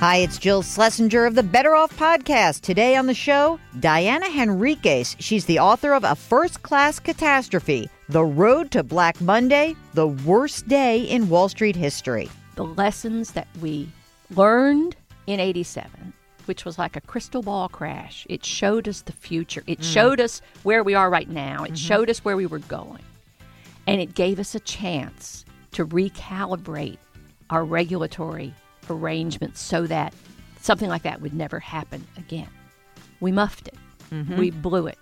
Hi, it's Jill Schlesinger of the Better Off Podcast. Today on the show, Diana Henriques. She's the author of A First Class Catastrophe The Road to Black Monday, the worst day in Wall Street history. The lessons that we learned in 87, which was like a crystal ball crash. It showed us the future, it mm. showed us where we are right now, it mm-hmm. showed us where we were going. And it gave us a chance to recalibrate our regulatory arrangements so that something like that would never happen again. We muffed it. Mm-hmm. We blew it.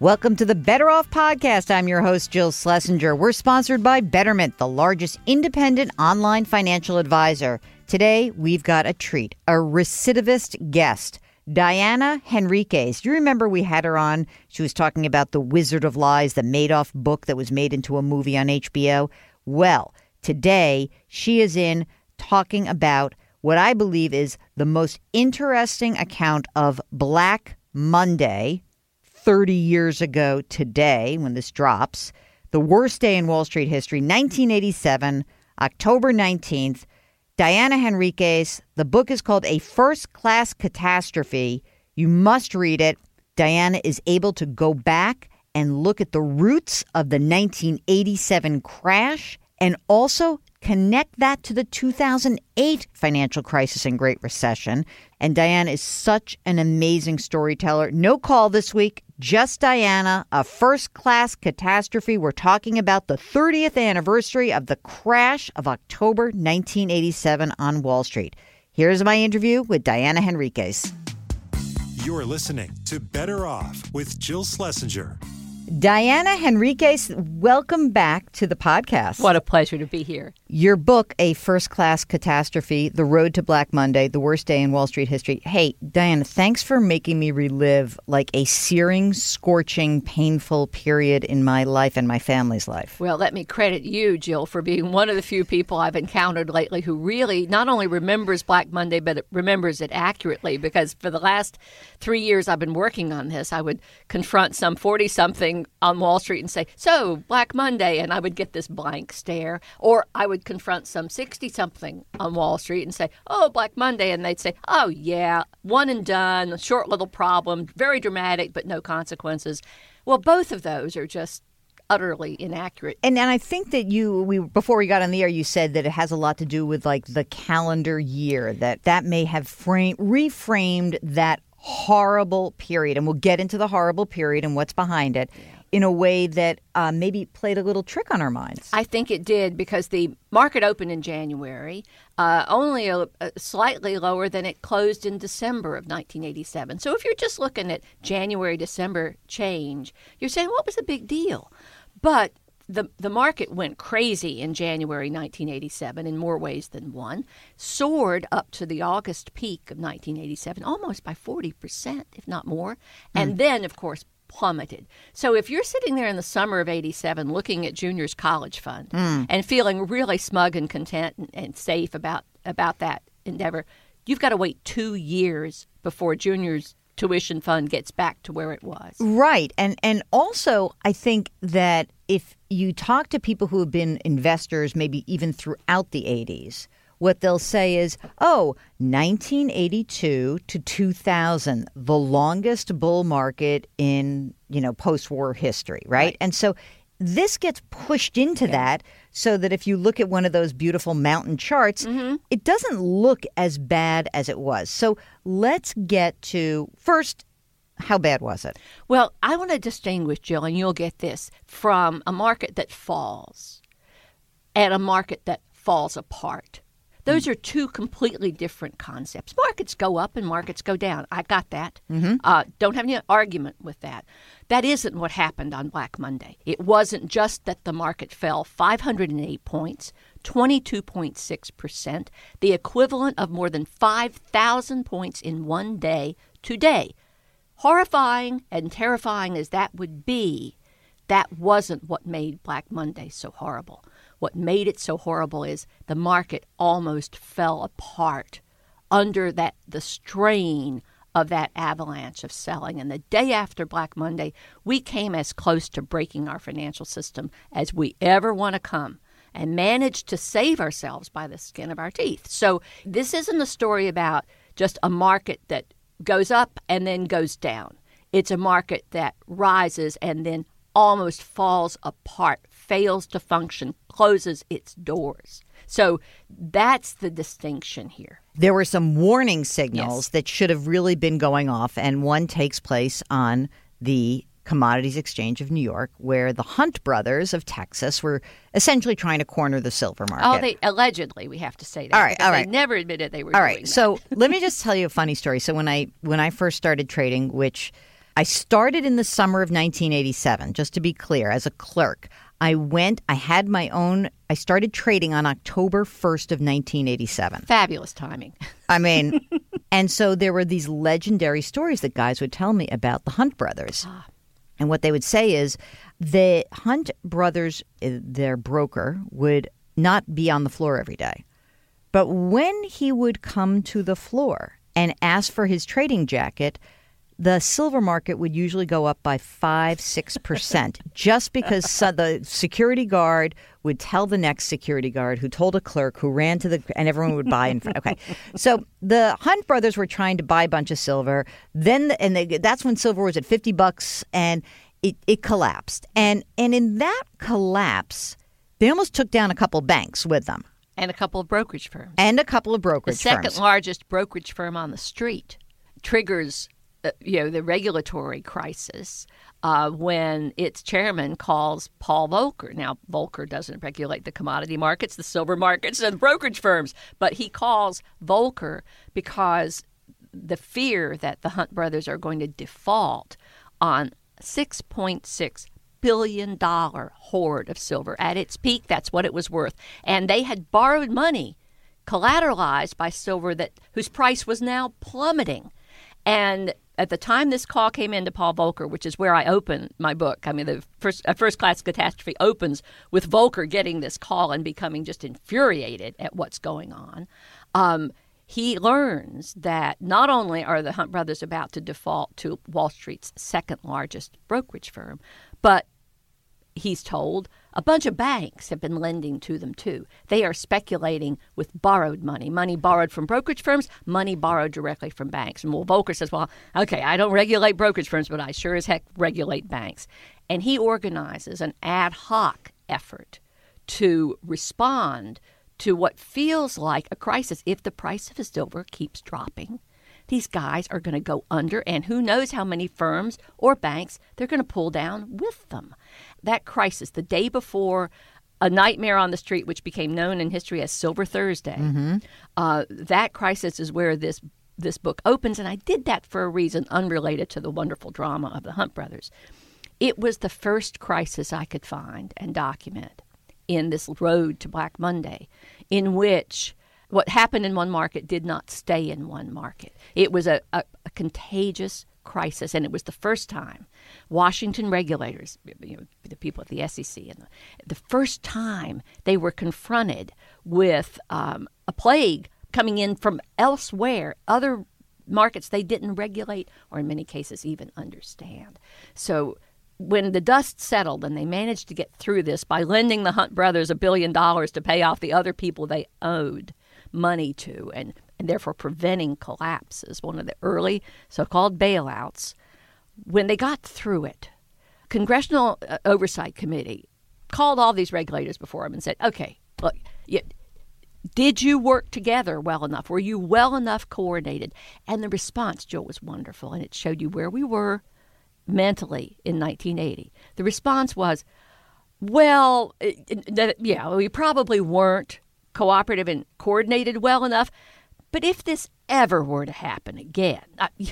Welcome to the Better Off Podcast. I'm your host, Jill Schlesinger. We're sponsored by Betterment, the largest independent online financial advisor. Today, we've got a treat, a recidivist guest. Diana Henriques. You remember we had her on? She was talking about The Wizard of Lies, the Madoff book that was made into a movie on HBO. Well, today she is in talking about what I believe is the most interesting account of Black Monday 30 years ago today when this drops. The worst day in Wall Street history, 1987, October 19th. Diana Henriques. The book is called A First Class Catastrophe. You must read it. Diana is able to go back and look at the roots of the 1987 crash and also connect that to the 2008 financial crisis and Great Recession. And Diana is such an amazing storyteller. No call this week, just Diana, a first class catastrophe. We're talking about the 30th anniversary of the crash of October 1987 on Wall Street. Here's my interview with Diana Henriques. You're listening to Better Off with Jill Schlesinger. Diana Henriques, welcome back to the podcast. What a pleasure to be here. Your book, A First Class Catastrophe The Road to Black Monday, the worst day in Wall Street history. Hey, Diana, thanks for making me relive like a searing, scorching, painful period in my life and my family's life. Well, let me credit you, Jill, for being one of the few people I've encountered lately who really not only remembers Black Monday, but remembers it accurately. Because for the last three years I've been working on this, I would confront some 40 something on Wall Street and say, So, Black Monday. And I would get this blank stare. Or I would confront some 60 something on Wall Street and say, Oh, Black Monday. And they'd say, Oh, yeah, one and done, short little problem, very dramatic, but no consequences. Well, both of those are just utterly inaccurate. And and I think that you we before we got on the air you said that it has a lot to do with like the calendar year that that may have frame reframed that horrible period and we'll get into the horrible period and what's behind it in a way that uh, maybe played a little trick on our minds. I think it did because the market opened in January, uh, only a, a slightly lower than it closed in December of 1987. So if you're just looking at January December change, you're saying what was the big deal? But the the market went crazy in January 1987 in more ways than one, soared up to the August peak of 1987 almost by 40%, if not more, hmm. and then of course plummeted. So if you're sitting there in the summer of 87 looking at Junior's college fund hmm. and feeling really smug and content and, and safe about about that endeavor, you've got to wait 2 years before Junior's tuition fund gets back to where it was. Right. And and also I think that if you talk to people who have been investors maybe even throughout the 80s, what they'll say is, "Oh, 1982 to 2000, the longest bull market in, you know, post-war history, right? And so this gets pushed into that so that if you look at one of those beautiful mountain charts, mm-hmm. it doesn't look as bad as it was. So let's get to first how bad was it? Well, I want to distinguish, Jill, and you'll get this from a market that falls and a market that falls apart. Those are two completely different concepts. Markets go up and markets go down. I got that. Uh, don't have any argument with that. That isn't what happened on Black Monday. It wasn't just that the market fell 508 points, 22.6%, the equivalent of more than 5,000 points in one day today. Horrifying and terrifying as that would be, that wasn't what made Black Monday so horrible. What made it so horrible is the market almost fell apart under that the strain of that avalanche of selling. And the day after Black Monday, we came as close to breaking our financial system as we ever want to come. and managed to save ourselves by the skin of our teeth. So this isn't a story about just a market that goes up and then goes down. It's a market that rises and then almost falls apart, fails to function, closes its doors. So that's the distinction here. There were some warning signals Yes. that should have really been going off, and one takes place on the Commodities Exchange of New York, where the Hunt brothers of Texas were essentially trying to corner the silver market. Oh, they allegedly we have to say that. All right, all they right. never admitted they were All right. doing right. that. So let me just tell you a funny story. So when I when I first started trading, which I started in the summer of 1987, just to be clear, as a clerk, I went. I had my own. I started trading on October 1st of 1987. fabulous timing. I mean, and so there were these legendary stories that guys would tell me about the Hunt brothers. Ah. And what they would say is the Hunt brothers, uh, their broker, would not be on the floor every day. But when he would come to the floor and ask for his trading jacket, the silver market would usually go up by five, six percent, just because the security guard would tell the next security guard, who told a clerk, who ran to the, and everyone would buy in front. Okay, so the Hunt brothers were trying to buy a bunch of silver. Then, and they, that's when silver was at fifty bucks, and it, it collapsed. And and in that collapse, they almost took down a couple banks with them, and a couple of brokerage firms. and a couple of brokerage firms. The second firms. largest brokerage firm on the street triggers, you know, the regulatory crisis uh, when its chairman calls Paul Volcker. Now, Volcker doesn't regulate the commodity markets, the silver markets, and brokerage firms, but he calls Volcker because the fear that the Hunt brothers are going to default on 6.6 billion dollar hoard of silver at its peak. That's what it was worth. And they had borrowed money collateralized by silver that whose price was now plummeting. And at the time this call came in to Paul Volcker, which is where I open my book, I mean, the first first class catastrophe opens with Volcker getting this call and becoming just infuriated at what's going on. Um, he learns that not only are the Hunt brothers about to default to Wall Street's second largest brokerage firm, but he's told a bunch of banks have been lending to them too. They are speculating with borrowed money, money borrowed from brokerage firms, money borrowed directly from banks. And well, Volcker says, well, okay, I don't regulate brokerage firms, but I sure as heck regulate banks. And he organizes an ad hoc effort to respond to what feels like a crisis if the price of silver keeps dropping these guys are going to go under, and who knows how many firms or banks they're going to pull down with them. That crisis, the day before a nightmare on the street, which became known in history as Silver Thursday, uh, that crisis is where this this book opens, and I did that for a reason unrelated to the wonderful drama of the Hunt brothers. It was the first crisis I could find and document in this road to Black Monday, in which what happened in one market did not stay in one market. It was a, a, a contagious crisis, and it was the first time Washington regulators, you know, the people at the SEC, and the, the first time they were confronted with um, a plague coming in from elsewhere, other markets they didn't regulate or in many cases even understand. So when the dust settled and they managed to get through this by lending the Hunt brothers a billion dollars to pay off the other people they owed money to and, and therefore preventing collapses, one of the early so called bailouts, when they got through it, Congressional uh, Oversight Committee called all these regulators before them and said, okay, look, you, did you work together well enough? Were you well enough coordinated? And the response, Joe, was wonderful, and it showed you where we were mentally in 1980. The response was, well, it- it- yeah, we probably weren't cooperative and coordinated well enough, but if this ever were to happen again, uh,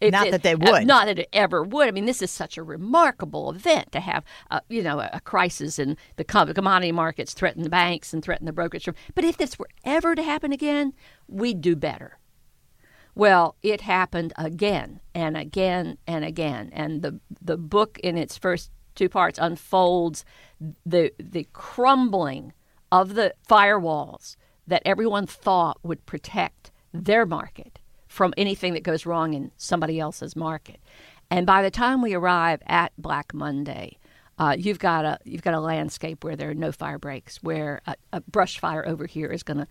Not it- that they uh, would. not that it ever would. I mean, this is such a remarkable event to have, uh, you know, a, a crisis in the commodity markets, threaten the banks and threaten the brokerage firm. But if this were ever to happen again, we'd do better. Well, it happened again and again and again, and the the book in its first two parts unfolds the the crumbling of the firewalls that everyone thought would protect their market from anything that goes wrong in somebody else's market. And by the time we arrive at Black Monday, uh, you've got a you've got a landscape where there are no fire breaks, where a, a brush fire over here is going to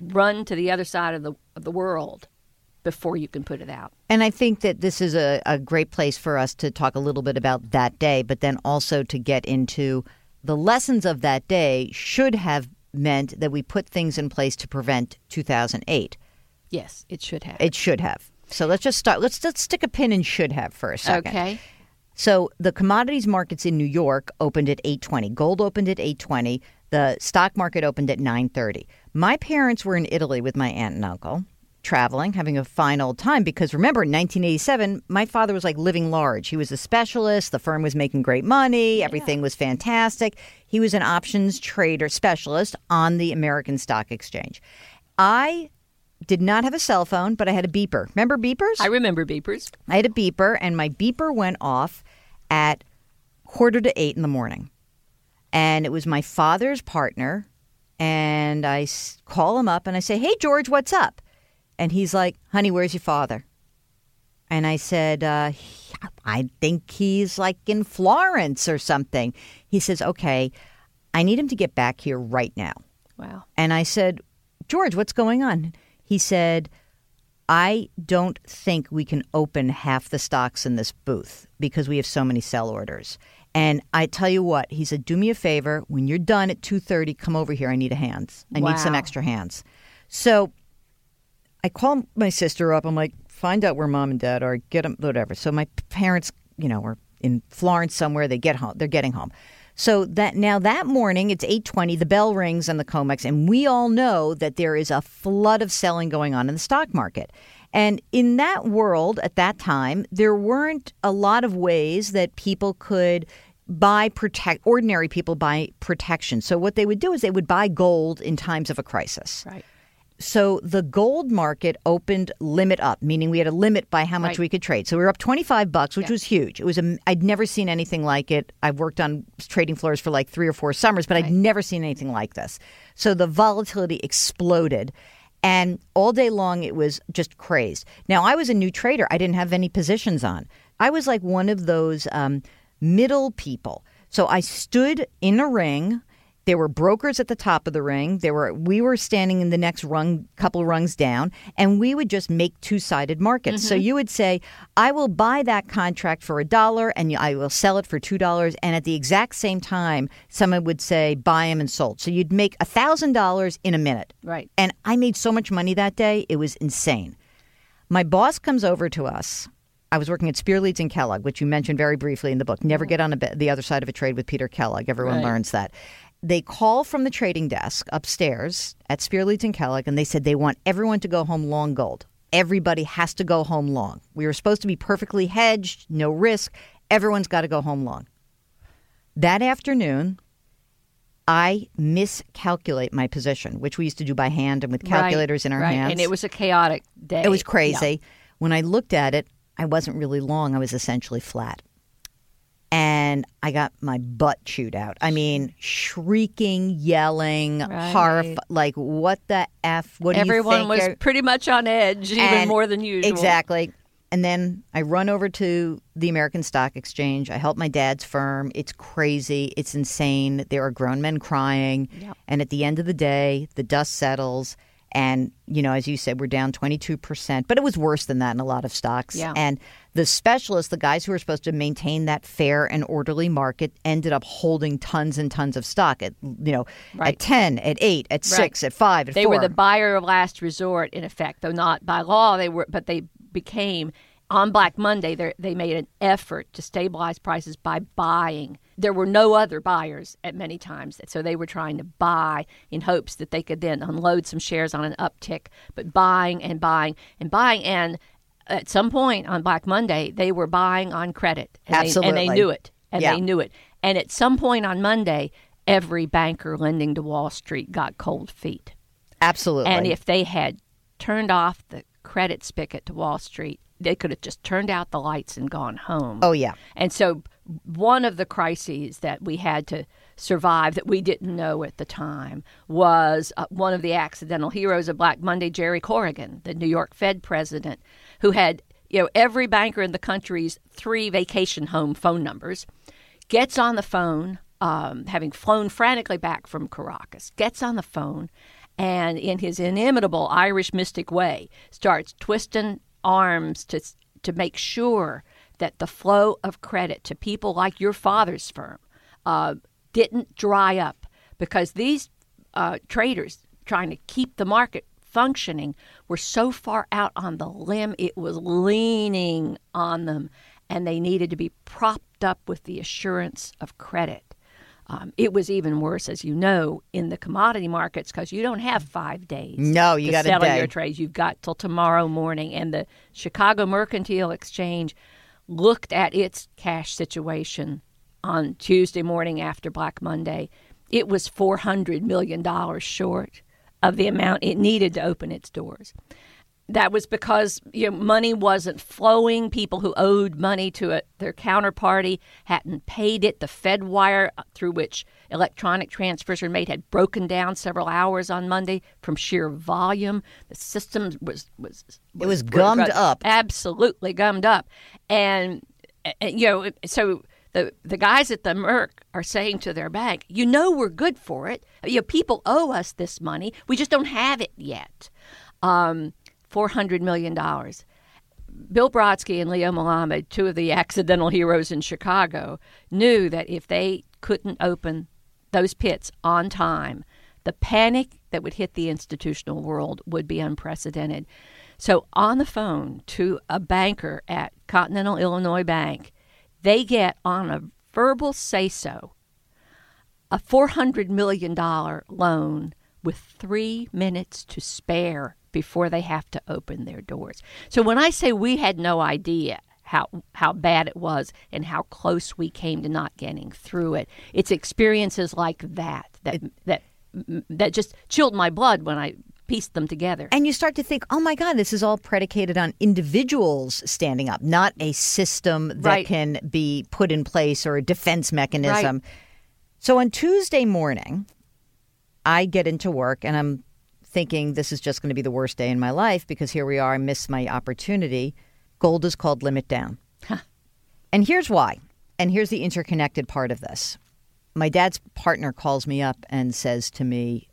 run to the other side of the of the world before you can put it out. And I think that this is a, a great place for us to talk a little bit about that day, but then also to get into the lessons of that day should have meant that we put things in place to prevent 2008. Yes, it should have. It should have. So let's just start. Let's let's stick a pin in should have for a second. okay. So the commodities markets in New York opened at 8:20. Gold opened at 8:20. The stock market opened at 9:30. My parents were in Italy with my aunt and uncle, traveling, having a fine old time because remember in 1987, my father was like living large. He was a specialist, the firm was making great money, everything was fantastic. He was an options trader specialist on the American Stock Exchange. I did not have a cell phone, but I had a beeper. Remember beepers? I remember beepers. I had a beeper, and my beeper went off at quarter to eight in the morning. And it was my father's partner. And I call him up and I say, Hey, George, what's up? And he's like, Honey, where's your father? And I said, uh, he- I think he's like in Florence or something. He says, Okay, I need him to get back here right now. Wow. And I said, George, what's going on? He said, I don't think we can open half the stocks in this booth because we have so many sell orders. And I tell you what, he said, do me a favor. When you're done at 2.30, come over here. I need a hands. I need some extra hands. So I call my sister up. I'm like, find out where mom and dad are. Get them, whatever. So my parents, you know, are in Florence somewhere. They get home. They're getting home. So that now that morning, it's 8:20. The bell rings on the Comex, and we all know that there is a flood of selling going on in the stock market. And in that world at that time, there weren't a lot of ways that people could buy protect ordinary people buy protection. So what they would do is they would buy gold in times of a crisis. Right. So the gold market opened limit up, meaning we had a limit by how much Right. we could trade. So we were up 25 bucks, which Yeah. was huge. It was a, I'd never seen anything like it. I've worked on trading floors for like 3 or 4 summers, but I'd never seen anything like this. So the volatility exploded and all day long it was just crazed. Now I was a new trader. I didn't have any positions on. I was like one of those um, middle people. So I stood in a ring there were brokers at the top of the ring. There were we were standing in the next rung, couple rungs down, and we would just make two-sided markets. So mm-hmm. you would say, "I will buy that contract for a dollar, and I will sell it for two dollars." And at the exact same time, someone would say, "Buy them and sold." So you'd make a thousand dollars in a minute. Right. And I made so much money that day; it was insane. My boss comes over to us. I was working at Spear Leeds and Kellogg, which you mentioned very briefly in the book. Never mm-hmm. get on a, the other side of a trade with Peter Kellogg. Everyone Right. learns that. They call from the trading desk upstairs at Spear Leeds and Kellogg, and they said they want everyone to go home long gold. Everybody has to go home long. We were supposed to be perfectly hedged, no risk. Everyone's got to go home long. That afternoon, I miscalculate my position, which we used to do by hand and with calculators in our right. hands. And it was a chaotic day. It was Yeah. crazy. When I looked at it, I wasn't really long. I was essentially flat. And I got my butt chewed out. I mean, shrieking, yelling, Right. horrif- like what the f? What Everyone was you're-" pretty much on edge, even And- more than usual. Exactly. And then I run over to the American Stock Exchange. I help my dad's firm. It's crazy. It's insane. There are grown men crying. Yep. And at the end of the day, the dust settles. And, you know, as you said, we're down 22%, but it was worse than that in a lot of stocks. Yeah. And the specialists, the guys who were supposed to maintain that fair and orderly market, ended up holding tons and tons of stock at, you know, Right. at 10, at 8, at 6, at 5, at They 4. were the buyer of last resort, in effect, though not by law. They were, but they became on Black Monday. they- They made an effort to stabilize prices by buying. There were no other buyers at many times, so they were trying to buy in hopes that they could then unload some shares on an uptick. But buying and buying and buying, and at some point on Black Monday, they were buying on credit, and They, and they knew it, and Yeah. they knew it. And at some point on Monday, every banker lending to Wall Street got cold feet. Absolutely. And if they had turned off the credit spigot to Wall Street, they could have just turned out the lights and gone home. oh, yeah. And so, one of the crises that we had to survive that we didn't know at the time was uh, one of the accidental heroes of Black Monday, Jerry Corrigan, the New York Fed president, who had you know every banker in the country's three vacation home phone numbers. gets on the phone, um, having flown frantically back from Caracas, gets on the phone and, in his inimitable Irish mystic way, starts twisting arms to, to make sure that the flow of credit to people like your father's firm uh, didn't dry up because these uh, traders trying to keep the market functioning were so far out on the limb, it was leaning on them, and they needed to be propped up with the assurance of credit. Um, it was even worse, as you know, in the commodity markets because you don't have five days. No, you to got a settle your trades. You've got till tomorrow morning. And the Chicago Mercantile Exchange looked at its cash situation on Tuesday morning after Black Monday. It was four hundred million dollars short of the amount it needed to open its doors that was because you know, money wasn't flowing. People who owed money to a, their counterparty hadn't paid it. The Fed wire through which electronic transfers were made had broken down several hours on Monday from sheer volume. The system was was, It was gummed up. absolutely gummed up, and uh, you know so. The, the guys at the Merc are saying to their bank, you know, we're good for it. You know, people owe us this money. We just don't have it yet. Um, $400 million. Bill Brodsky and Leo Melamed, two of the accidental heroes in Chicago, knew that if they couldn't open those pits on time, the panic that would hit the institutional world would be unprecedented. So, on the phone to a banker at Continental Illinois Bank, they get on a verbal say so a $400 million loan with three minutes to spare before they have to open their doors. So when I say we had no idea how how bad it was and how close we came to not getting through it, it's experiences like that that that that just chilled my blood when I pieced them together. And you start to think, oh my God, this is all predicated on individuals standing up, not a system that Right. can be put in place or a defense mechanism. So on Tuesday morning, I get into work and I'm thinking this is just going to be the worst day in my life because here we are, I missed my opportunity. Gold is called limit down. And here's why. And here's the interconnected part of this. My dad's partner calls me up and says to me,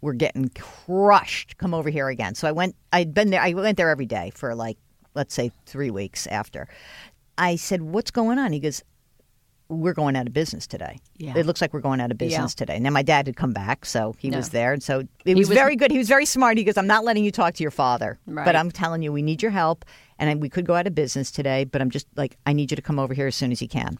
We're getting crushed. Come over here again. So I went, I'd been there, I went there every day for like, let's say three weeks after. I said, What's going on? He goes, We're going out of business today. Yeah. It looks like we're going out of business today. Now, my dad had come back, so he No. was there. And so it was, was- very good. He was very smart. He goes, I'm not letting you talk to your father, Right. but I'm telling you, we need your help. And we could go out of business today, but I'm just like, I need you to come over here as soon as you can.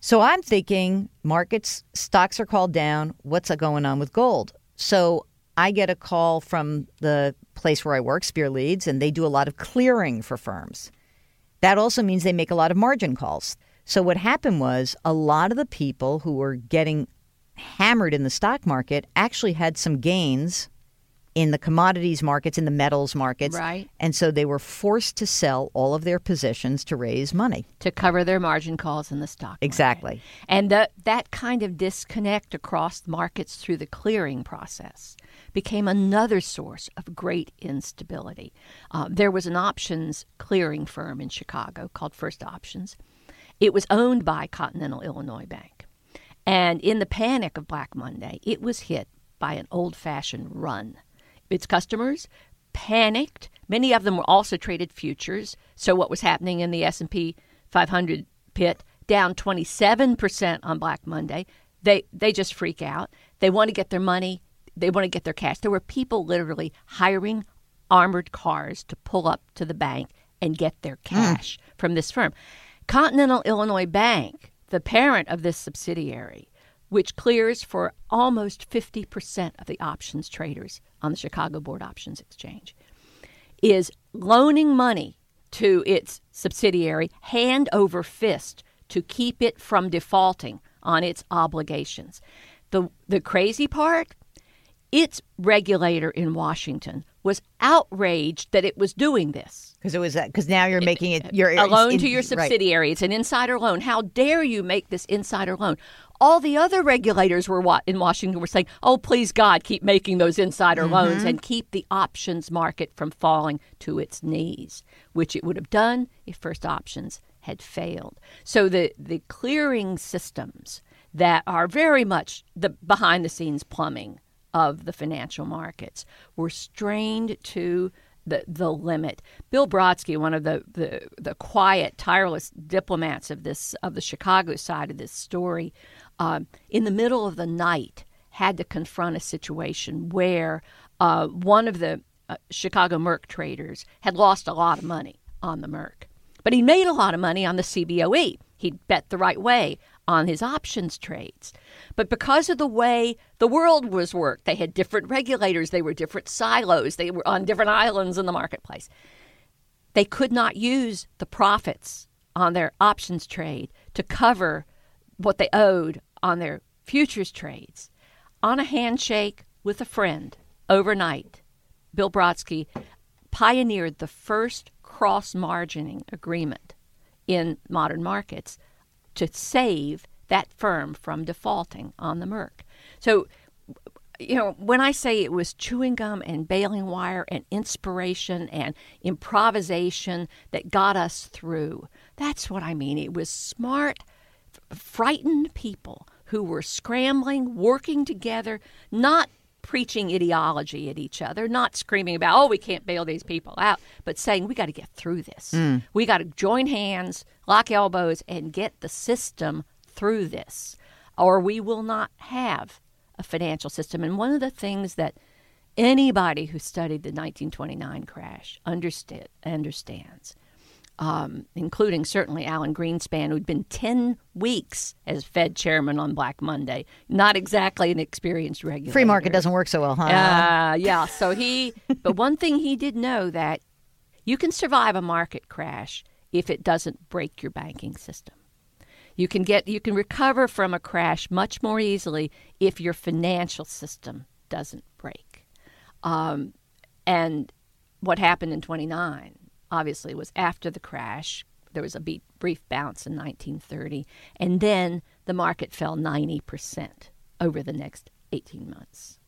So I'm thinking markets, stocks are called down. What's uh, going on with gold? So I get a call from the place where I work, Spear Leeds, and they do a lot of clearing for firms. That also means they make a lot of margin calls. So what happened was a lot of the people who were getting hammered in the stock market actually had some gains in the commodities markets, in the metals markets. Right. And so they were forced to sell all of their positions to raise money. to cover their margin calls in the stock. market. Exactly. And that that kind of disconnect across markets through the clearing process became another source of great instability. Uh, there was an options clearing firm in Chicago called First Options. It was owned by Continental Illinois Bank. And in the panic of Black Monday, it was hit by an old fashioned run. Its customers panicked. Many of them were also traded futures. So what was happening in the S&P 500 pit down 27% on Black Monday. They they just freak out. They want to get their money. They want to get their cash. There were people literally hiring armored cars to pull up to the bank and get their hmm. cash from this firm. Continental Illinois Bank, the parent of this subsidiary, which clears for almost 50% of the options traders on the Chicago Board Options Exchange, is loaning money to its subsidiary hand over fist to keep it from defaulting on its obligations. The, the crazy part its regulator in Washington was outraged that it was doing this. Because it was because now you're making it you're A loan in- to your right. subsidiary. It's an insider loan. How dare you make this insider loan? All the other regulators were wa- in Washington were saying, "Oh, please God, keep making those insider Mm-hmm. loans and keep the options market from falling to its knees," which it would have done if First Options had failed. So the, the clearing systems that are very much the behind the scenes plumbing of the financial markets were strained to the, the limit. Bill Brodsky, one of the, the, the quiet, tireless diplomats of this of the Chicago side of this story, um, in the middle of the night had to confront a situation where uh, one of the uh, Chicago Merc traders had lost a lot of money on the Merc, but he made a lot of money on the CBOE. He'd bet the right way on his options trades. But because of the way the world was worked, they had different regulators, they were different silos, they were on different islands in the marketplace. They could not use the profits on their options trade to cover what they owed on their futures trades. On a handshake with a friend overnight, Bill Brodsky pioneered the first cross margining agreement in modern markets to save that firm from defaulting on the Merc. So, you know, when I say it was chewing gum and baling wire and inspiration and improvisation that got us through, that's what I mean. It was smart, frightened people who were scrambling, working together, not preaching ideology at each other, not screaming about, oh, we can't bail these people out, but saying, we got to get through this. Mm. We got to join hands, lock elbows, and get the system through this, or we will not have a financial system. And one of the things that anybody who studied the 1929 crash understood, understands um, including certainly Alan Greenspan, who'd been 10 weeks as Fed chairman on Black Monday. Not exactly an experienced regulator. Free market doesn't work so well, huh? Uh, yeah. So he, but one thing he did know that you can survive a market crash if it doesn't break your banking system. You can get, you can recover from a crash much more easily if your financial system doesn't break. Um, and what happened in 29 obviously was after the crash. There was a brief bounce in 1930, and then the market fell 90% over the next 18 months.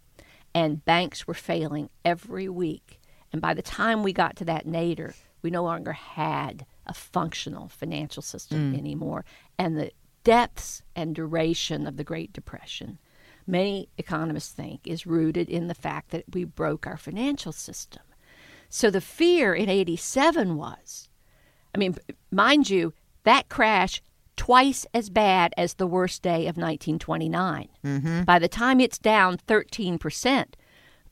And banks were failing every week. And by the time we got to that nadir, we no longer had a functional financial system mm. anymore. And the depths and duration of the Great Depression, many economists think, is rooted in the fact that we broke our financial system. So the fear in 87 was I mean, mind you, that crash twice as bad as the worst day of 1929. Mm-hmm. By the time it's down 13%,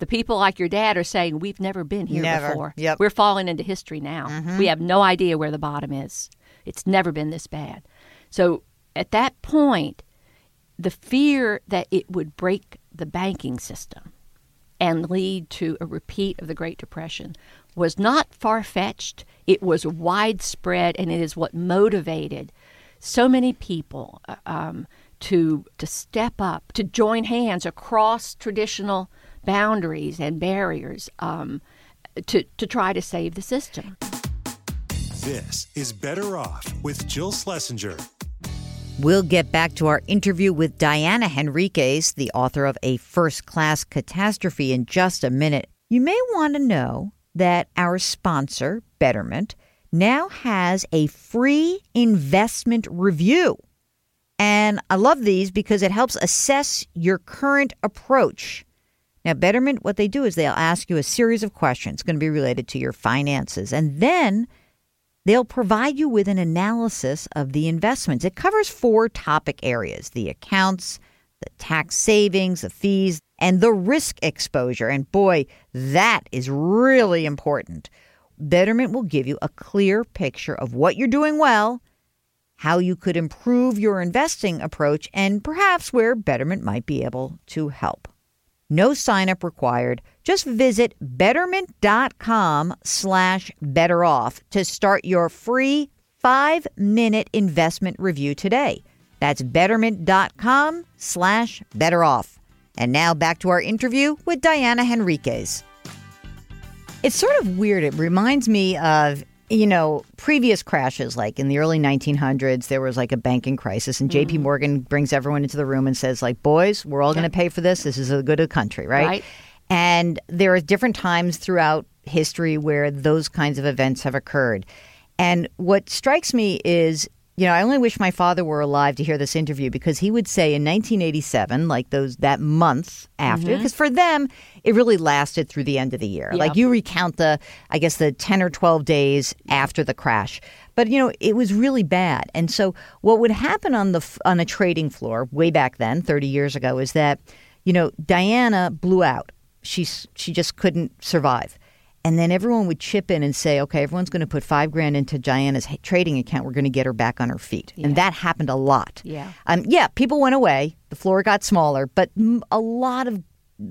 the people like your dad are saying, We've never been here never. before. Yep. We're falling into history now. Mm-hmm. We have no idea where the bottom is. It's never been this bad. So at that point, the fear that it would break the banking system and lead to a repeat of the Great Depression was not far fetched. It was widespread, and it is what motivated so many people uh, um, to to step up, to join hands across traditional boundaries and barriers um, to to try to save the system. This is Better Off with Jill Schlesinger. We'll get back to our interview with Diana Henriques, the author of A First Class Catastrophe, in just a minute. You may want to know that our sponsor, Betterment, now has a free investment review. And I love these because it helps assess your current approach. Now, Betterment, what they do is they'll ask you a series of questions going to be related to your finances. And then They'll provide you with an analysis of the investments. It covers four topic areas the accounts, the tax savings, the fees, and the risk exposure. And boy, that is really important. Betterment will give you a clear picture of what you're doing well, how you could improve your investing approach, and perhaps where Betterment might be able to help. No sign up required. Just visit betterment.com slash better off to start your free five minute investment review today. That's betterment.com slash better off. And now back to our interview with Diana Henriques. It's sort of weird. It reminds me of you know, previous crashes, like in the early 1900s, there was like a banking crisis, and J.P. Mm-hmm. Morgan brings everyone into the room and says, like, boys, we're all going to pay for this. This is a good of the country, right? right? And there are different times throughout history where those kinds of events have occurred. And what strikes me is, you know, I only wish my father were alive to hear this interview because he would say in 1987, like those that month after, mm-hmm. because for them it really lasted through the end of the year. Like you recount the, I guess the 10 or 12 days after the crash. But you know, it was really bad. And so what would happen on the on a trading floor way back then, 30 years ago, is that you know, Diana blew out. She's she just couldn't survive. And then everyone would chip in and say, okay, everyone's going to put five grand into Diana's trading account. We're going to get her back on her feet. And that happened a lot. Yeah. Um, yeah, people went away. The floor got smaller, but a lot of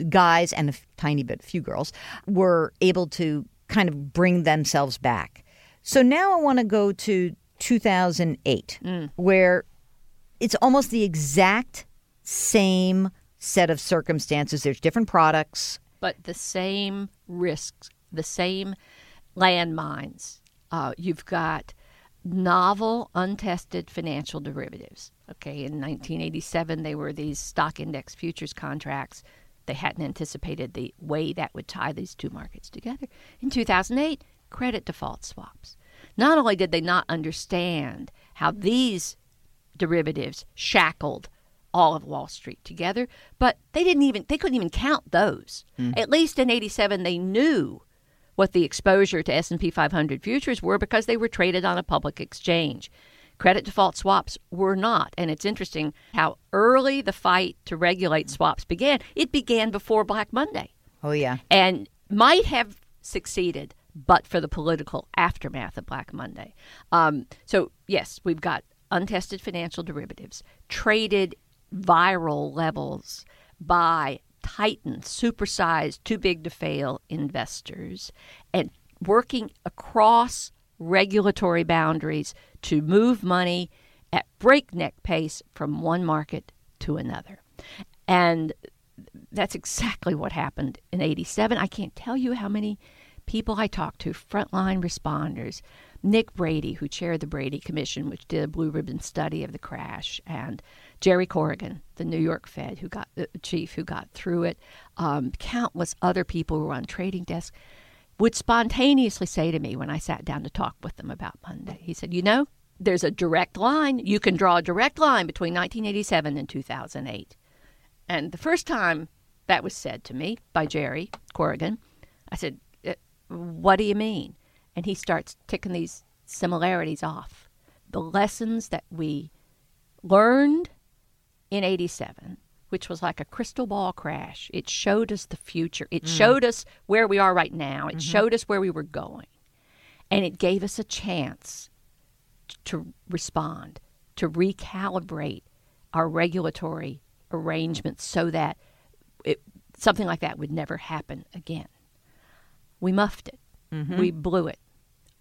guys and a tiny bit, few girls, were able to kind of bring themselves back. So now I want to go to 2008, where it's almost the exact same set of circumstances. There's different products. but the same risks, the same landmines. Uh, you've got novel, untested financial derivatives. Okay, in 1987, they were these stock index futures contracts. They hadn't anticipated the way that would tie these two markets together. In 2008, credit default swaps. Not only did they not understand how these derivatives shackled all of Wall Street together, but they didn't even they couldn't even count those. At least in 87 they knew what the exposure to S&P 500 futures were because they were traded on a public exchange. Credit default swaps were not, and it's interesting how early the fight to regulate swaps began. It began before Black Monday Oh, yeah. and might have succeeded but for the political aftermath of Black Monday. Um, so, yes, we've got untested financial derivatives traded viral levels by titan, supersized, too big to fail investors, and working across regulatory boundaries to move money at breakneck pace from one market to another. And that's exactly what happened in 87. I can't tell you how many people I talked to, frontline responders. Nick Brady, who chaired the Brady Commission, which did a blue ribbon study of the crash, and Jerry Corrigan, the New York Fed, who got the chief who got through it, um, countless other people who were on trading desks, would spontaneously say to me when I sat down to talk with them about Monday, he said, "You know, there's a direct line. You can draw a direct line between 1987 and 2008." And the first time that was said to me by Jerry Corrigan, I said, "Uh, What do you mean? And he starts ticking these similarities off. The lessons that we learned in 87, which was like a crystal ball crash, it showed us the future. It mm. showed us where we are right now, it mm-hmm. showed us where we were going. And it gave us a chance to respond, to recalibrate our regulatory arrangements so that it, something like that would never happen again. We muffed it. We blew it.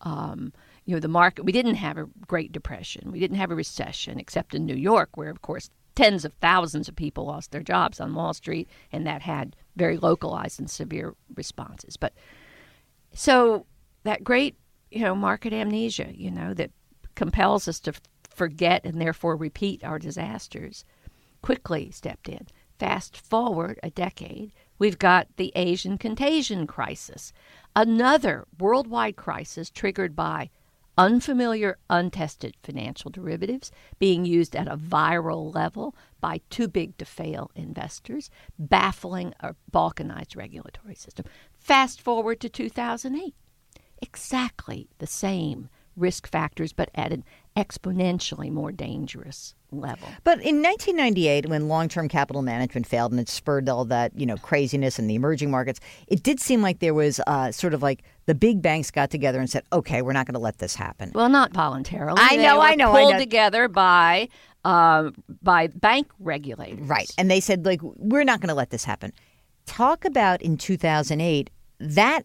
Um, you know, the market, we didn't have a Great Depression. We didn't have a recession, except in New York, where, of course, tens of thousands of people lost their jobs on Wall Street, and that had very localized and severe responses. But so that great, you know, market amnesia, you know, that compels us to forget and therefore repeat our disasters, quickly stepped in. Fast forward a decade, we've got the Asian contagion crisis, another worldwide crisis triggered by unfamiliar, untested financial derivatives being used at a viral level by too big to fail investors, baffling a balkanized regulatory system. Fast forward to 2008 exactly the same risk factors, but at an exponentially more dangerous level. But in 1998, when long-term capital management failed and it spurred all that you know craziness in the emerging markets, it did seem like there was uh, sort of like the big banks got together and said, "Okay, we're not going to let this happen." Well, not voluntarily. I They know, were I know, I Pulled know. together by um, by bank regulators. Right. And they said, like, we're not going to let this happen. Talk about in 2008, that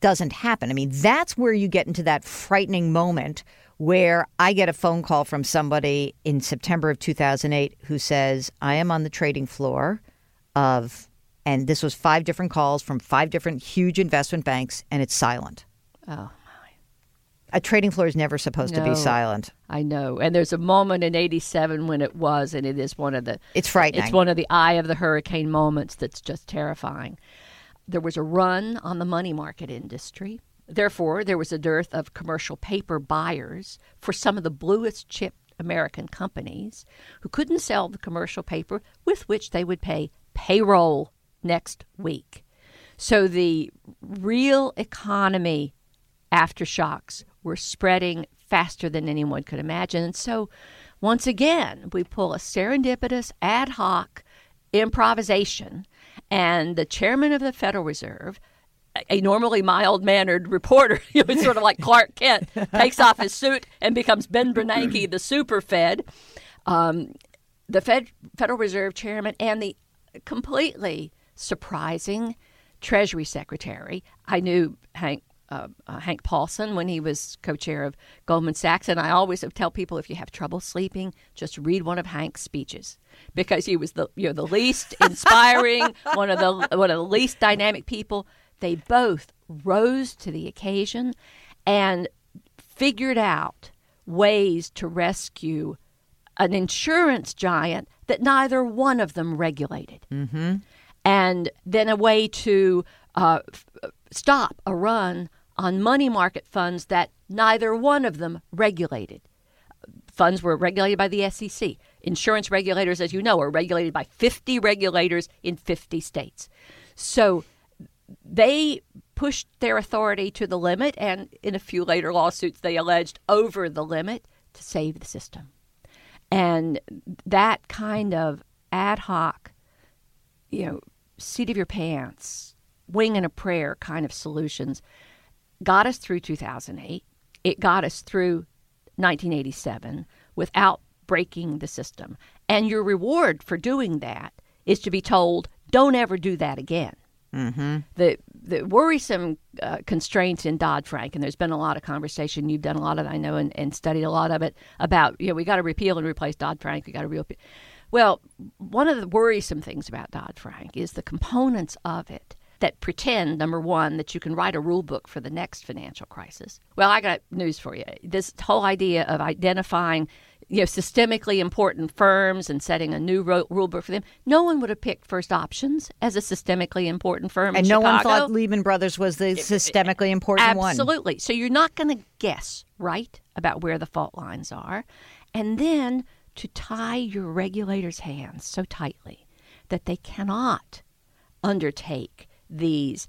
doesn't happen. I mean, that's where you get into that frightening moment where I get a phone call from somebody in September of 2008 who says, I am on the trading floor of, and this was five different calls from five different huge investment banks, and it's silent. Oh, A trading floor is never supposed to be silent. I know. And there's a moment in '87 when it was, and it is one of the It's frightening. It's one of the eye of the hurricane moments that's just terrifying. There was a run on the money market industry. Therefore, there was a dearth of commercial paper buyers for some of the bluest chip American companies who couldn't sell the commercial paper with which they would pay payroll next week. So the real economy aftershocks were spreading faster than anyone could imagine. And so, once again, we pull a serendipitous, ad hoc improvisation, and the chairman of the Federal Reserve a normally mild mannered reporter, you know, sort of like Clark Kent, takes off his suit and becomes Ben Bernanke, the super Fed, um, the Fed, Federal Reserve chairman, and the completely surprising Treasury Secretary. I knew Hank uh, uh, Hank Paulson when he was co-chair of Goldman Sachs, and I always tell people if you have trouble sleeping, just read one of Hank's speeches because he was the you know the least inspiring, one of the one of the least dynamic people. They both rose to the occasion and figured out ways to rescue an insurance giant that neither one of them regulated. Mm-hmm. And then a way to uh, f- stop a run on money market funds that neither one of them regulated. Funds were regulated by the SEC. Insurance regulators, as you know, are regulated by 50 regulators in 50 states. So they pushed their authority to the limit, and in a few later lawsuits, they alleged over the limit to save the system. And that kind of ad hoc, you know, seat of your pants, wing and a prayer kind of solutions got us through 2008. It got us through 1987 without breaking the system. And your reward for doing that is to be told, don't ever do that again. Mm-hmm. The the worrisome uh, constraints in Dodd Frank, and there's been a lot of conversation. You've done a lot of, I know, and, and studied a lot of it about. You know, we got to repeal and replace Dodd Frank. We got to repeal. Well, one of the worrisome things about Dodd Frank is the components of it that pretend, number one, that you can write a rule book for the next financial crisis. Well, I got news for you. This whole idea of identifying you know, systemically important firms and setting a new ro- rule book for them. No one would have picked First Options as a systemically important firm. And no Chicago. one thought Lehman Brothers was the systemically important Absolutely. one. Absolutely. So you're not going to guess right about where the fault lines are. And then to tie your regulators' hands so tightly that they cannot undertake these,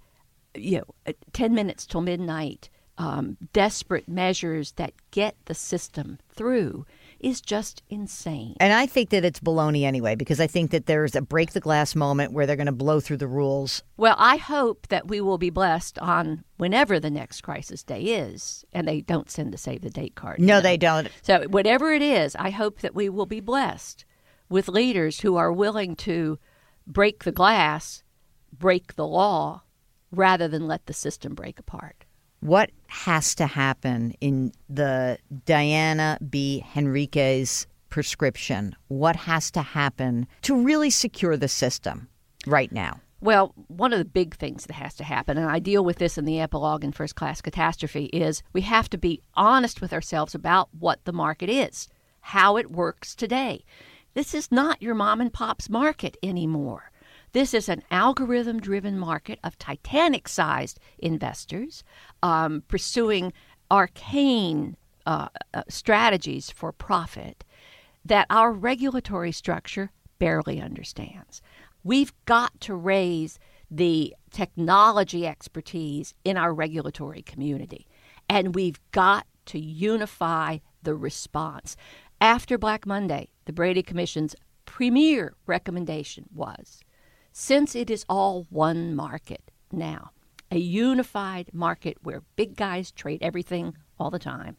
you know, uh, 10 minutes till midnight um, desperate measures that get the system through is just insane. And I think that it's baloney anyway, because I think that there's a break the glass moment where they're going to blow through the rules. Well, I hope that we will be blessed on whenever the next crisis day is, and they don't send the save the date card. No, you know. they don't. So, whatever it is, I hope that we will be blessed with leaders who are willing to break the glass, break the law, rather than let the system break apart what has to happen in the Diana B. Henriques prescription? What has to happen to really secure the system right now? Well, one of the big things that has to happen, and I deal with this in the epilogue in First Class Catastrophe, is we have to be honest with ourselves about what the market is, how it works today. This is not your mom and pop's market anymore. This is an algorithm driven market of Titanic sized investors um, pursuing arcane uh, uh, strategies for profit that our regulatory structure barely understands. We've got to raise the technology expertise in our regulatory community, and we've got to unify the response. After Black Monday, the Brady Commission's premier recommendation was since it is all one market now, a unified market where big guys trade everything all the time,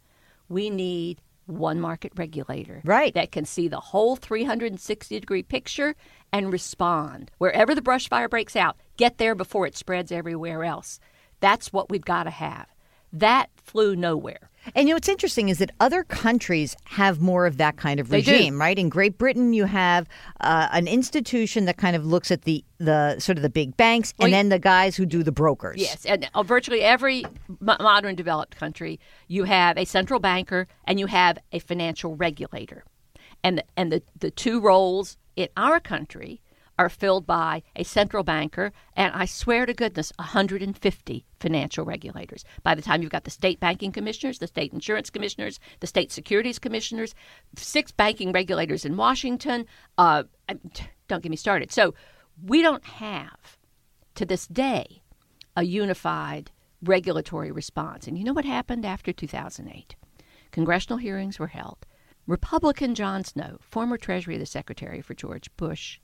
we need one market regulator right. that can see the whole 360 degree picture and respond. Wherever the brush fire breaks out, get there before it spreads everywhere else. That's what we've got to have. That flew nowhere. And you know what's interesting is that other countries have more of that kind of regime, right? In Great Britain, you have uh, an institution that kind of looks at the the sort of the big banks, and then the guys who do the brokers. Yes, and uh, virtually every mo- modern developed country, you have a central banker and you have a financial regulator, and and the the two roles in our country are filled by a central banker, and I swear to goodness, 150 financial regulators. By the time you've got the state banking commissioners, the state insurance commissioners, the state securities commissioners, six banking regulators in Washington, uh, don't get me started. So we don't have, to this day, a unified regulatory response. And you know what happened after 2008? Congressional hearings were held. Republican John Snow, former Treasury the Secretary for George Bush,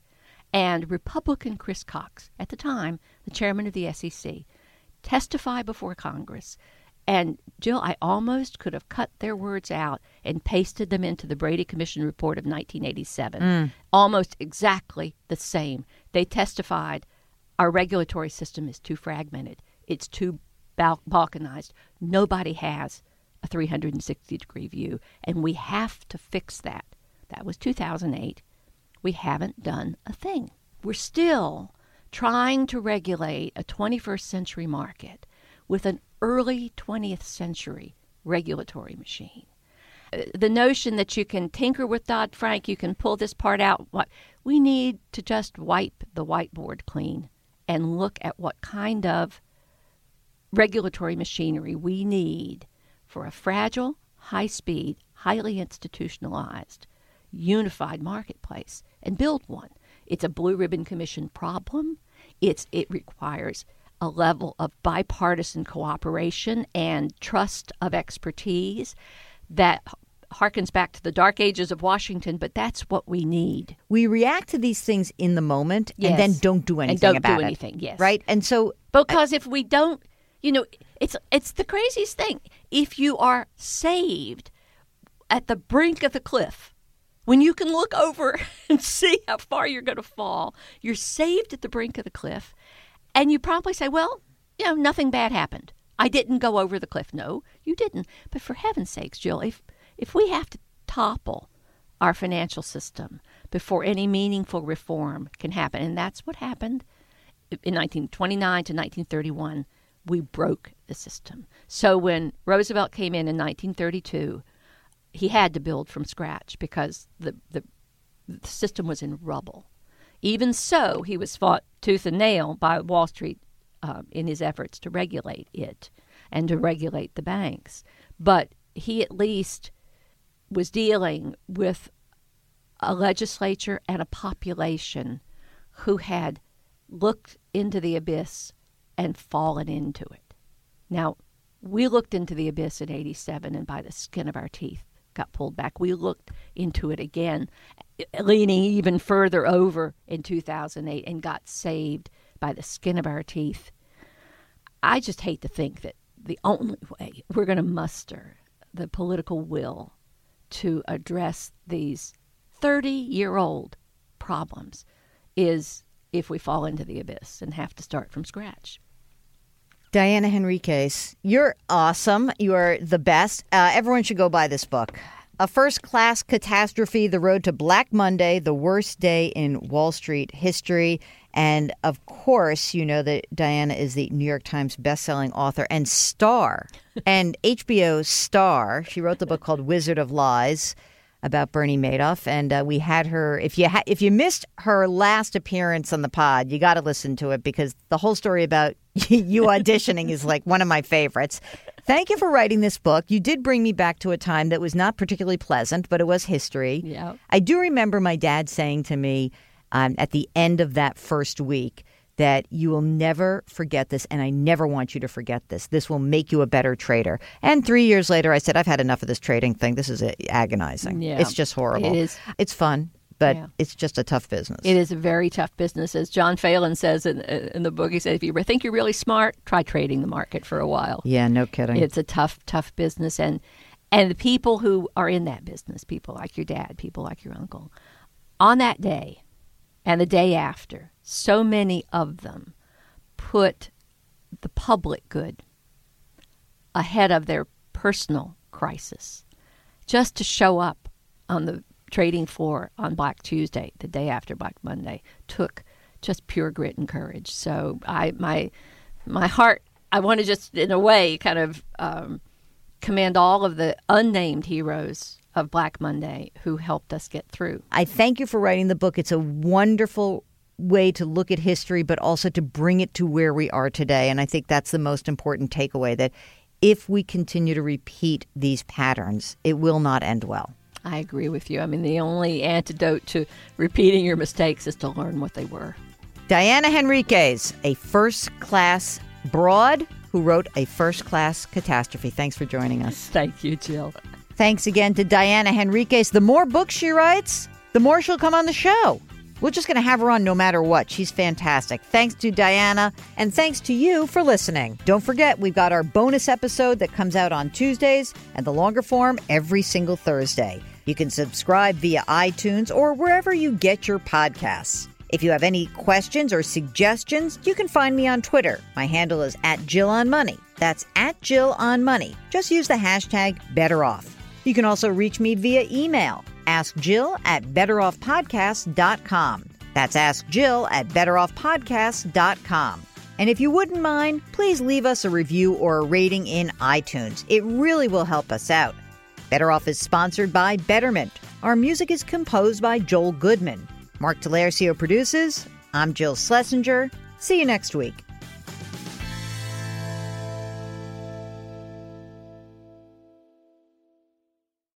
and Republican Chris Cox, at the time the chairman of the SEC, testify before Congress. And Jill, I almost could have cut their words out and pasted them into the Brady Commission report of 1987. Mm. Almost exactly the same. They testified our regulatory system is too fragmented, it's too balkanized. Nobody has a 360 degree view, and we have to fix that. That was 2008 we haven't done a thing. We're still trying to regulate a 21st century market with an early 20th century regulatory machine. Uh, the notion that you can tinker with Dodd Frank, you can pull this part out. What we need to just wipe the whiteboard clean and look at what kind of regulatory machinery we need for a fragile, high speed, highly institutionalized, unified marketplace and build one. It's a blue ribbon commission problem. It's it requires a level of bipartisan cooperation and trust of expertise that harkens back to the dark ages of Washington, but that's what we need. We react to these things in the moment yes. and then don't do anything and don't about do anything, it. Yes. Right? And so because I, if we don't, you know, it's it's the craziest thing. If you are saved at the brink of the cliff, when you can look over and see how far you're going to fall, you're saved at the brink of the cliff, and you probably say, Well, you know, nothing bad happened. I didn't go over the cliff. No, you didn't. But for heaven's sakes, Jill, if, if we have to topple our financial system before any meaningful reform can happen, and that's what happened in 1929 to 1931, we broke the system. So when Roosevelt came in in 1932, he had to build from scratch because the, the, system was in rubble. Even so, he was fought tooth and nail by Wall Street um, in his efforts to regulate it and to regulate the banks. But he at least was dealing with a legislature and a population who had looked into the abyss and fallen into it. Now, we looked into the abyss in 87 and by the skin of our teeth got pulled back. We looked into it again, leaning even further over in 2008 and got saved by the skin of our teeth. I just hate to think that the only way we're going to muster the political will to address these 30 year old problems is if we fall into the abyss and have to start from scratch. Diana Henriques, you're awesome. You are the best. Uh, everyone should go buy this book. A first class catastrophe, The Road to Black Monday, the worst day in Wall Street history. And of course, you know that Diana is the New York Times bestselling author and star and HBO star. She wrote the book called Wizard of Lies about Bernie Madoff, and uh, we had her. If you ha- if you missed her last appearance on the pod, you got to listen to it because the whole story about you auditioning is like one of my favorites. Thank you for writing this book. You did bring me back to a time that was not particularly pleasant, but it was history. Yeah. I do remember my dad saying to me um, at the end of that first week that you will never forget this, and I never want you to forget this. This will make you a better trader. And three years later, I said, I've had enough of this trading thing. This is agonizing. Yeah. It's just horrible. It is. It's fun but yeah. it's just a tough business. It is a very tough business, as John Phelan says in, in the book. He said, if you think you're really smart, try trading the market for a while. Yeah, no kidding. It's a tough, tough business, and and the people who are in that business, people like your dad, people like your uncle, on that day, and the day after, so many of them put the public good ahead of their personal crisis, just to show up on the trading for on Black Tuesday, the day after Black Monday, took just pure grit and courage. So I my my heart I want to just in a way kind of um, commend all of the unnamed heroes of Black Monday who helped us get through. I thank you for writing the book. It's a wonderful way to look at history, but also to bring it to where we are today. And I think that's the most important takeaway that if we continue to repeat these patterns, it will not end well. I agree with you. I mean, the only antidote to repeating your mistakes is to learn what they were. Diana Henriques, a first class broad who wrote a first class catastrophe. Thanks for joining us. Thank you, Jill. Thanks again to Diana Henriques. The more books she writes, the more she'll come on the show. We're just going to have her on no matter what. She's fantastic. Thanks to Diana, and thanks to you for listening. Don't forget, we've got our bonus episode that comes out on Tuesdays and the longer form every single Thursday. You can subscribe via iTunes or wherever you get your podcasts. If you have any questions or suggestions, you can find me on Twitter. My handle is at Jill on Money. That's at Jill on Money. Just use the hashtag BetterOff. You can also reach me via email. Ask Jill at betteroffpodcast.com. That's Ask Jill at betteroffpodcast.com. And if you wouldn't mind, please leave us a review or a rating in iTunes. It really will help us out. Better Off is sponsored by Betterment. Our music is composed by Joel Goodman. Mark Talercio produces. I'm Jill Schlesinger. See you next week.